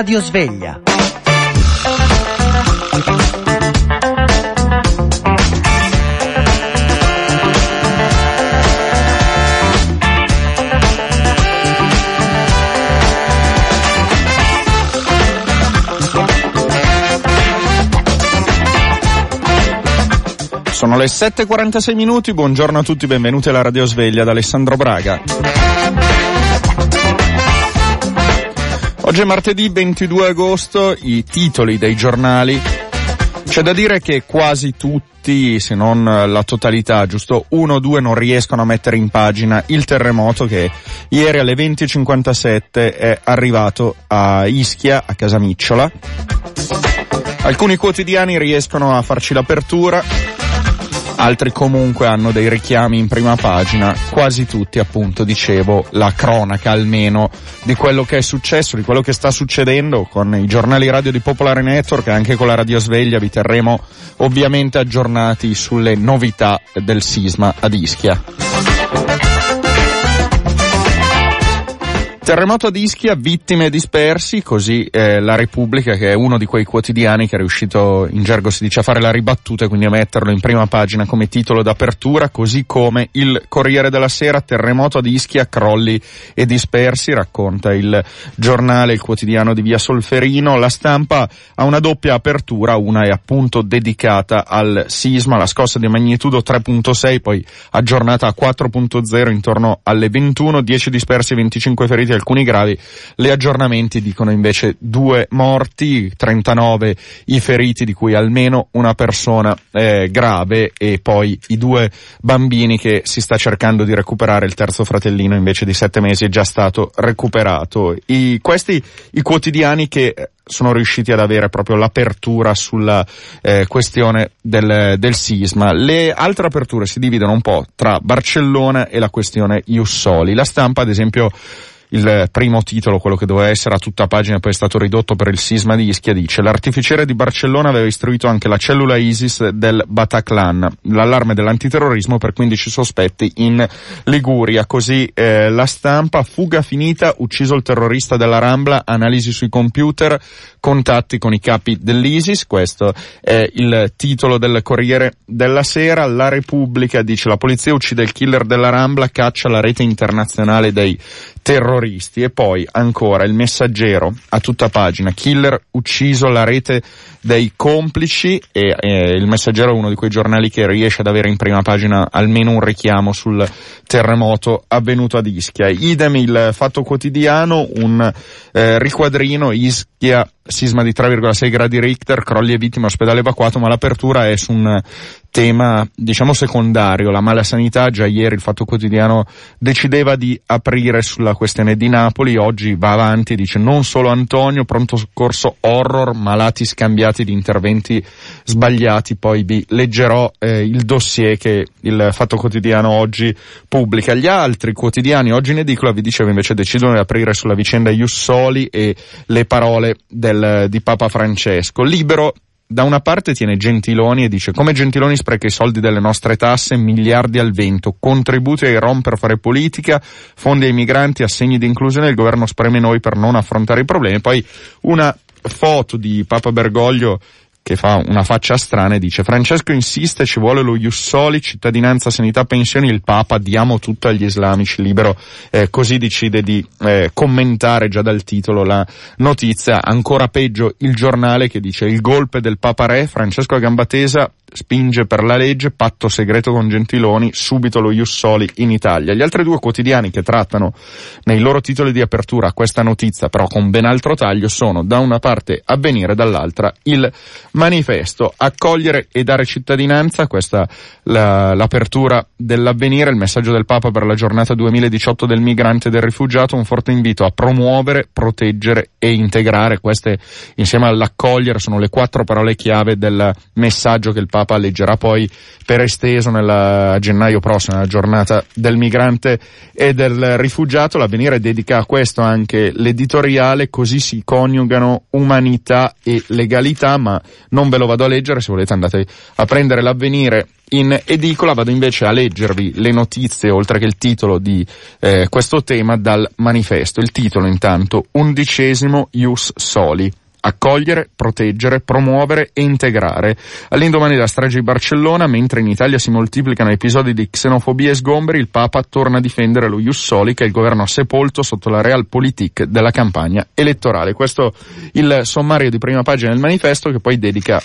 Radio Sveglia. Sono le 7.46 minuti, buongiorno a tutti, benvenuti alla Radio Sveglia da Alessandro Braga. Oggi è martedì 22 agosto, i titoli dei giornali. C'è da dire che quasi tutti, se non la totalità, giusto uno o due non riescono a mettere in pagina il terremoto che ieri alle 20.57 è arrivato a Ischia, a Casamicciola. Alcuni quotidiani riescono a farci l'apertura, altri comunque hanno dei richiami in prima pagina, quasi tutti appunto dicevo la cronaca almeno di quello che è successo, di quello che sta succedendo con i giornali radio di Popolare Network e anche con la Radio Sveglia vi terremo ovviamente aggiornati sulle novità del sisma ad Ischia. Terremoto ad Ischia, vittime dispersi, così eh, la Repubblica, che è uno di quei quotidiani che è riuscito, in gergo si dice, a fare la ribattuta e quindi a metterlo in prima pagina come titolo d'apertura, così come il Corriere della Sera, terremoto ad Ischia, crolli e dispersi, racconta il giornale, il quotidiano di Via Solferino. La stampa ha una doppia apertura, una è appunto dedicata al sisma, la scossa di magnitudo 3.6, poi aggiornata a 4.0 intorno alle 21, 10 dispersi, 25 feriti alcuni gravi. Le aggiornamenti dicono invece due morti, 39 i feriti di cui almeno una persona eh, grave e poi i due bambini che si sta cercando di recuperare. Il terzo fratellino invece di sette mesi è già stato recuperato. I, questi i quotidiani che sono riusciti ad avere proprio l'apertura sulla eh, questione del, del, sisma. Le altre aperture si dividono un po' tra Barcellona e la questione Jussoli. La stampa, ad esempio, il primo titolo, quello che doveva essere a tutta pagina, poi è stato ridotto per il sisma di Ischia, dice l'artificiere di Barcellona aveva istruito anche la cellula ISIS del Bataclan, l'allarme dell'antiterrorismo per 15 sospetti in Liguria, così eh, la stampa, fuga finita, ucciso il terrorista della Rambla, analisi sui computer, contatti con i capi dell'ISIS, questo è il titolo del Corriere della Sera, la Repubblica dice la polizia uccide il killer della Rambla, caccia la rete internazionale dei terroristi e poi ancora il messaggero a tutta pagina, killer ucciso la rete dei complici e eh, il messaggero è uno di quei giornali che riesce ad avere in prima pagina almeno un richiamo sul terremoto avvenuto ad Ischia. Idem il fatto quotidiano, un eh, riquadrino Ischia sisma di 3,6 gradi Richter, crolli e vittime, ospedale evacuato, ma l'apertura è su un tema, diciamo, secondario, la mala sanità. Già ieri il Fatto Quotidiano decideva di aprire sulla questione di Napoli, oggi va avanti, dice non solo Antonio, pronto soccorso horror, malati scambiati di interventi sbagliati, poi vi leggerò eh, il dossier che il Fatto Quotidiano oggi pubblica. Gli altri quotidiani, oggi in edicola, vi dicevo invece decidono di aprire sulla vicenda Jussoli e le parole del, di Papa Francesco. Libero da una parte tiene Gentiloni e dice come Gentiloni spreca i soldi delle nostre tasse, miliardi al vento, contributi ai rom per fare politica, fondi ai migranti, assegni di inclusione, il governo spreme noi per non affrontare i problemi. Poi una foto di Papa Bergoglio che fa una faccia strana e dice Francesco insiste, ci vuole lo Jussoli, cittadinanza, sanità, pensioni, il Papa, diamo tutto agli islamici, libero, eh, così decide di eh, commentare già dal titolo la notizia, ancora peggio il giornale che dice il golpe del Papa Re, Francesco a gamba spinge per la legge, patto segreto con Gentiloni, subito lo Jussoli in Italia. Gli altri due quotidiani che trattano nei loro titoli di apertura questa notizia, però con ben altro taglio, sono da una parte Avvenire, dall'altra il Manifesto. Accogliere e dare cittadinanza, questa la, l'apertura dell'Avvenire, il messaggio del Papa per la giornata 2018 del migrante e del rifugiato, un forte invito a promuovere, proteggere e integrare. Queste, insieme all'accogliere, sono le quattro parole chiave del messaggio che il Papa leggerà poi per esteso nella gennaio prossimo, nella giornata del migrante e del rifugiato. L'avvenire dedica a questo anche l'editoriale, così si coniugano umanità e legalità, ma non ve lo vado a leggere, se volete andate a prendere l'avvenire in edicola vado invece a leggervi le notizie oltre che il titolo di eh, questo tema dal manifesto. Il titolo intanto undicesimo Ius Soli accogliere, proteggere, promuovere e integrare. All'indomani della strage di Barcellona, mentre in Italia si moltiplicano episodi di xenofobia e sgomberi, il Papa torna a difendere lo Ius Soli che il governo ha sepolto sotto la realpolitik della campagna elettorale. Questo il sommario di prima pagina del manifesto che poi dedica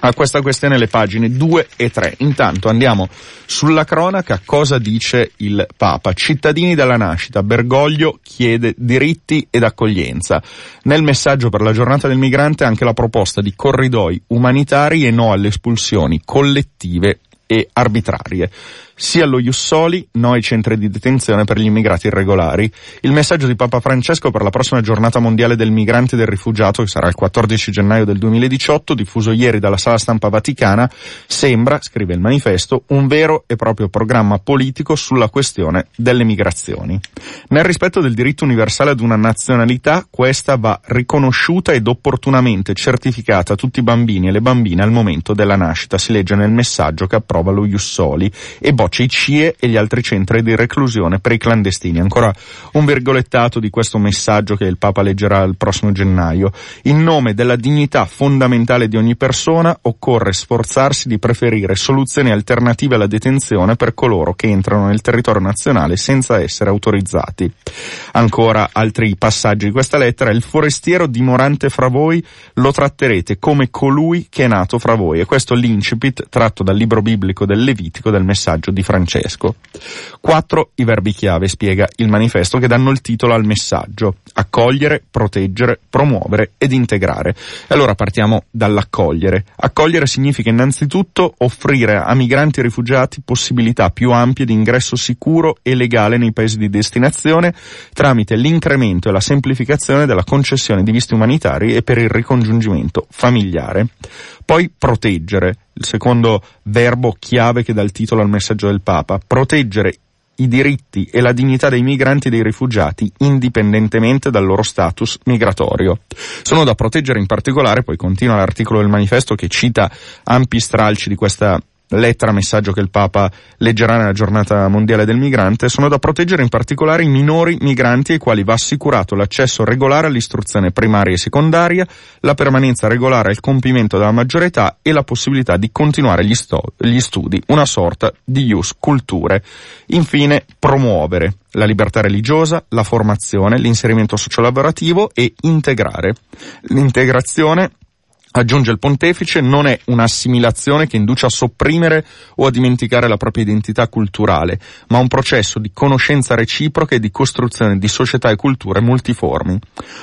a questa questione le pagine 2 e 3. Intanto andiamo sulla cronaca, cosa dice il Papa? Cittadini dalla nascita, Bergoglio chiede diritti ed accoglienza. Nel messaggio per la giornata del migrante anche la proposta di corridoi umanitari e no alle espulsioni collettive e arbitrarie sia allo Jussoli, no ai centri di detenzione per gli immigrati irregolari. Il messaggio di Papa Francesco per la prossima giornata mondiale del migrante e del rifugiato, che sarà il 14 gennaio del 2018, diffuso ieri dalla sala stampa vaticana, sembra, scrive il manifesto, un vero e proprio programma politico sulla questione delle migrazioni. Nel rispetto del diritto universale ad una nazionalità, questa va riconosciuta ed opportunamente certificata a tutti i bambini e le bambine al momento della nascita, si legge nel messaggio che approva lo Jussoli e boccia i CIE e gli altri centri di reclusione per i clandestini. Ancora un virgolettato di questo messaggio che il Papa leggerà il prossimo gennaio. In nome della dignità fondamentale di ogni persona occorre sforzarsi di preferire soluzioni alternative alla detenzione per coloro che entrano nel territorio nazionale senza essere autorizzati. Ancora altri passaggi di questa lettera. Il forestiero dimorante fra voi lo tratterete come colui che è nato fra voi. E questo l'incipit tratto dal libro biblico del Levitico del messaggio di Francesco. Quattro i verbi chiave, spiega il manifesto, che danno il titolo al messaggio. Accogliere, proteggere, promuovere ed integrare. E allora partiamo dall'accogliere. Accogliere significa innanzitutto offrire a migranti e rifugiati possibilità più ampie di ingresso sicuro e legale nei paesi di destinazione tramite l'incremento e la semplificazione della concessione di visti umanitari e per il ricongiungimento familiare. Poi proteggere, il secondo verbo chiave che dà il titolo al messaggio del Papa, proteggere i diritti e la dignità dei migranti e dei rifugiati indipendentemente dal loro status migratorio. Sono da proteggere in particolare, poi continua l'articolo del manifesto che cita ampi stralci di questa lettera, messaggio che il Papa leggerà nella giornata mondiale del migrante, sono da proteggere in particolare i minori migranti ai quali va assicurato l'accesso regolare all'istruzione primaria e secondaria, la permanenza regolare al compimento della maggiore età e la possibilità di continuare gli, sto- gli studi, una sorta di ius culture. Infine, promuovere la libertà religiosa, la formazione, l'inserimento sociolavorativo e integrare. L'integrazione Aggiunge il pontefice, non è un'assimilazione che induce a sopprimere o a dimenticare la propria identità culturale, ma un processo di conoscenza reciproca e di costruzione di società e culture multiformi.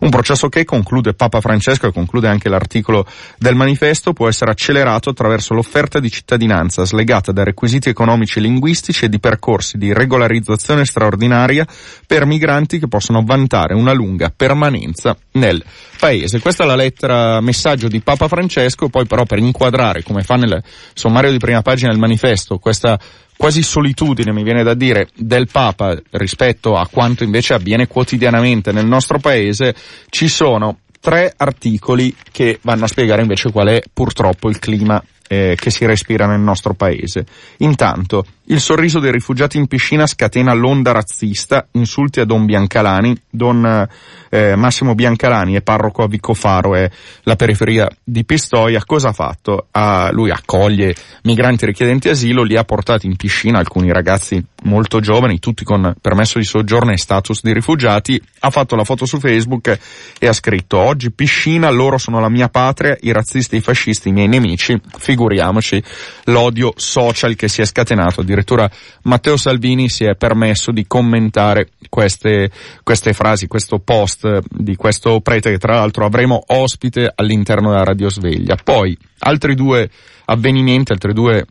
Un processo che, conclude Papa Francesco e conclude anche l'articolo del manifesto, può essere accelerato attraverso l'offerta di cittadinanza slegata da requisiti economici e linguistici e di percorsi di regolarizzazione straordinaria per migranti che possono vantare una lunga permanenza nel paese. Questa è la lettera messaggio di Papa Francesco, poi però per inquadrare, come fa nel sommario di prima pagina del manifesto, questa quasi solitudine, mi viene da dire, del Papa rispetto a quanto invece avviene quotidianamente nel nostro paese, ci sono tre articoli che vanno a spiegare invece qual è purtroppo il clima eh, che si respira nel nostro paese. Intanto, il sorriso dei rifugiati in piscina scatena l'onda razzista, insulti a Don Biancalani, Don eh, Massimo Biancalani è parroco a Vicofaro, è la periferia di Pistoia, cosa ha fatto? Ah, lui accoglie migranti richiedenti asilo, li ha portati in piscina, alcuni ragazzi molto giovani, tutti con permesso di soggiorno e status di rifugiati, ha fatto la foto su Facebook e ha scritto oggi piscina, loro sono la mia patria, i razzisti e i fascisti i miei nemici, figuriamoci l'odio social che si è scatenato addirittura Matteo Salvini si è permesso di commentare queste, queste frasi, questo post di questo prete che tra l'altro avremo ospite all'interno della radiosveglia. Poi altri due avvenimenti, altri due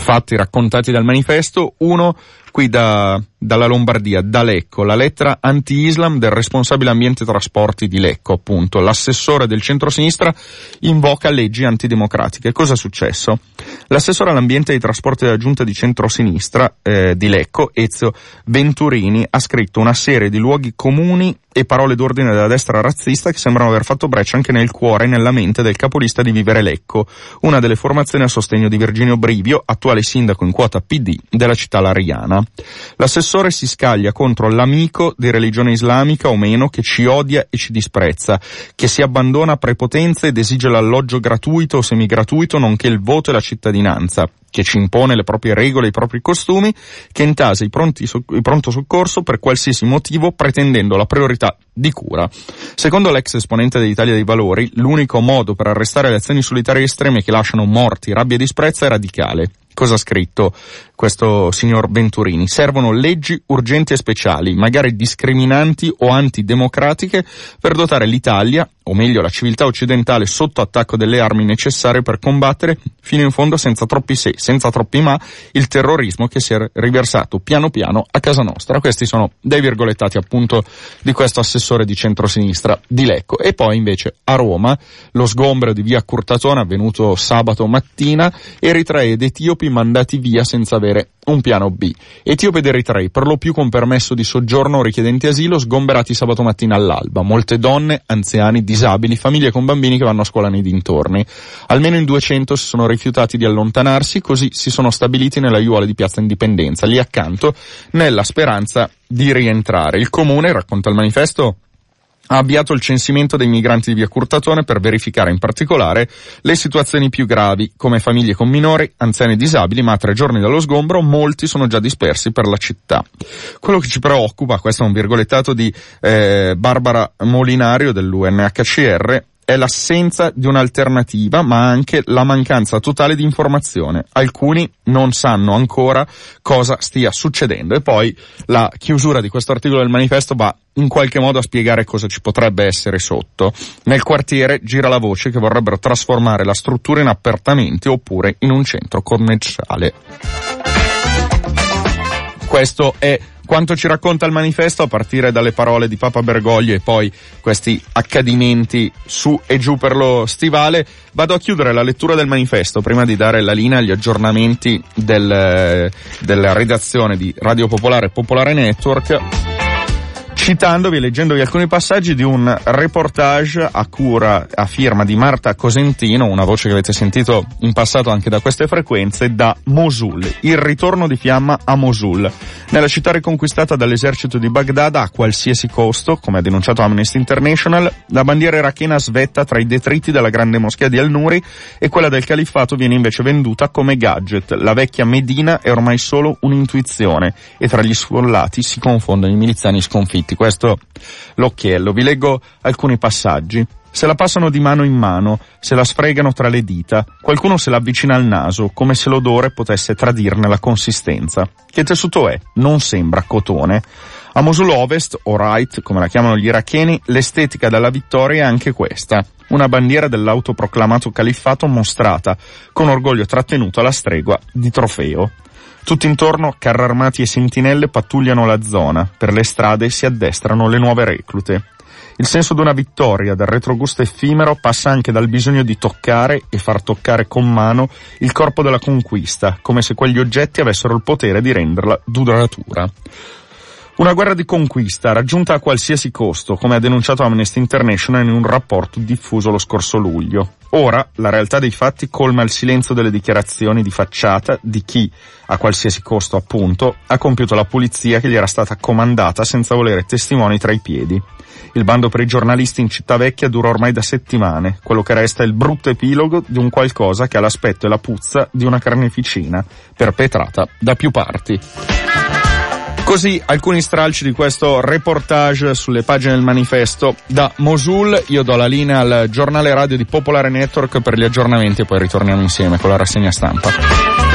fatti raccontati dal manifesto, uno qui da, dalla Lombardia, da Lecco, la lettera anti-Islam del responsabile ambiente trasporti di Lecco, appunto. L'assessore del centro-sinistra invoca leggi antidemocratiche. Cosa è successo? L'assessore all'ambiente ai trasporti della giunta di centro-sinistra eh, di Lecco, Ezio Venturini, ha scritto una serie di luoghi comuni e parole d'ordine della destra razzista che sembrano aver fatto breccia anche nel cuore e nella mente del capolista di Vivere Lecco, una delle formazioni a sostegno di Virginio Brivio, attuale sindaco in quota PD della città lariana. L'assessore si scaglia contro l'amico di religione islamica o meno che ci odia e ci disprezza, che si abbandona a prepotenze ed esige l'alloggio gratuito o semigratuito nonché il voto e la cittadinanza che ci impone le proprie regole e i propri costumi, che intasa i, pronti, il pronto soccorso per qualsiasi motivo pretendendo la priorità di cura. Secondo l'ex esponente dell'Italia dei Valori, l'unico modo per arrestare le azioni solitarie estreme che lasciano morti, rabbia e disprezzo è radicale. Cosa ha scritto questo signor Venturini? Servono leggi urgenti e speciali, magari discriminanti o antidemocratiche, per dotare l'Italia, o meglio la civiltà occidentale, sotto attacco delle armi necessarie per combattere fino in fondo senza troppi se, senza troppi ma, il terrorismo che si è riversato piano piano a casa nostra. Questi sono dei virgolettati appunto di questo assessore di centrosinistra di Lecco. E poi invece a Roma lo sgombero di via Curtatone avvenuto sabato mattina, eritrei ed etiopi mandati via senza avere un piano B. Etiopi ed eritrei, per lo più con permesso di soggiorno richiedenti asilo, sgomberati sabato mattina all'alba. Molte donne, anziani, disabili, famiglie con bambini che vanno a scuola nei dintorni. Almeno in 200 si sono rifiutati di allontanarsi, così si sono stabiliti nella aiuola di Piazza Indipendenza, lì accanto, nella speranza di rientrare. Il comune, racconta il manifesto, ha avviato il censimento dei migranti di via Curtatone per verificare in particolare le situazioni più gravi, come famiglie con minori, anziani e disabili, ma a tre giorni dallo sgombro molti sono già dispersi per la città. Quello che ci preoccupa, questo è un virgolettato di eh, Barbara Molinario dell'UNHCR, è l'assenza di un'alternativa, ma anche la mancanza totale di informazione. Alcuni non sanno ancora cosa stia succedendo. E poi la chiusura di questo articolo del manifesto va in qualche modo a spiegare cosa ci potrebbe essere sotto. Nel quartiere gira la voce che vorrebbero trasformare la struttura in appartamenti oppure in un centro commerciale. Questo è quanto ci racconta il manifesto a partire dalle parole di Papa Bergoglio e poi questi accadimenti su e giù per lo stivale. Vado a chiudere la lettura del manifesto prima di dare la linea agli aggiornamenti del, della redazione di Radio Popolare Popolare Network citandovi e leggendovi alcuni passaggi di un reportage a cura, a firma di Marta Cosentino, una voce che avete sentito in passato anche da queste frequenze, da Mosul, il ritorno di fiamma a Mosul. Nella città riconquistata dall'esercito di Baghdad a qualsiasi costo, come ha denunciato Amnesty International, la bandiera irachena svetta tra i detriti della grande moschea di Al-Nuri e quella del califfato viene invece venduta come gadget. La vecchia Medina è ormai solo un'intuizione e tra gli sfollati si confondono i miliziani sconfitti questo l'occhiello. Vi leggo alcuni passaggi. Se la passano di mano in mano, se la sfregano tra le dita, qualcuno se la avvicina al naso, come se l'odore potesse tradirne la consistenza. Che tessuto è? Non sembra cotone. A Mosul Ovest, o Right, come la chiamano gli iracheni, l'estetica della vittoria è anche questa. Una bandiera dell'autoproclamato califfato mostrata, con orgoglio trattenuto alla stregua di trofeo. Tutti intorno carri armati e sentinelle pattugliano la zona, per le strade si addestrano le nuove reclute. Il senso di una vittoria, del retrogusto effimero, passa anche dal bisogno di toccare e far toccare con mano il corpo della conquista, come se quegli oggetti avessero il potere di renderla duratura. Una guerra di conquista raggiunta a qualsiasi costo, come ha denunciato Amnesty International in un rapporto diffuso lo scorso luglio. Ora la realtà dei fatti colma il silenzio delle dichiarazioni di facciata di chi, a qualsiasi costo appunto, ha compiuto la pulizia che gli era stata comandata senza volere testimoni tra i piedi. Il bando per i giornalisti in città vecchia dura ormai da settimane, quello che resta è il brutto epilogo di un qualcosa che ha l'aspetto e la puzza di una carneficina, perpetrata da più parti. Così alcuni stralci di questo reportage sulle pagine del manifesto da Mosul. Io do la linea al giornale radio di Popolare Network per gli aggiornamenti e poi ritorniamo insieme con la rassegna stampa.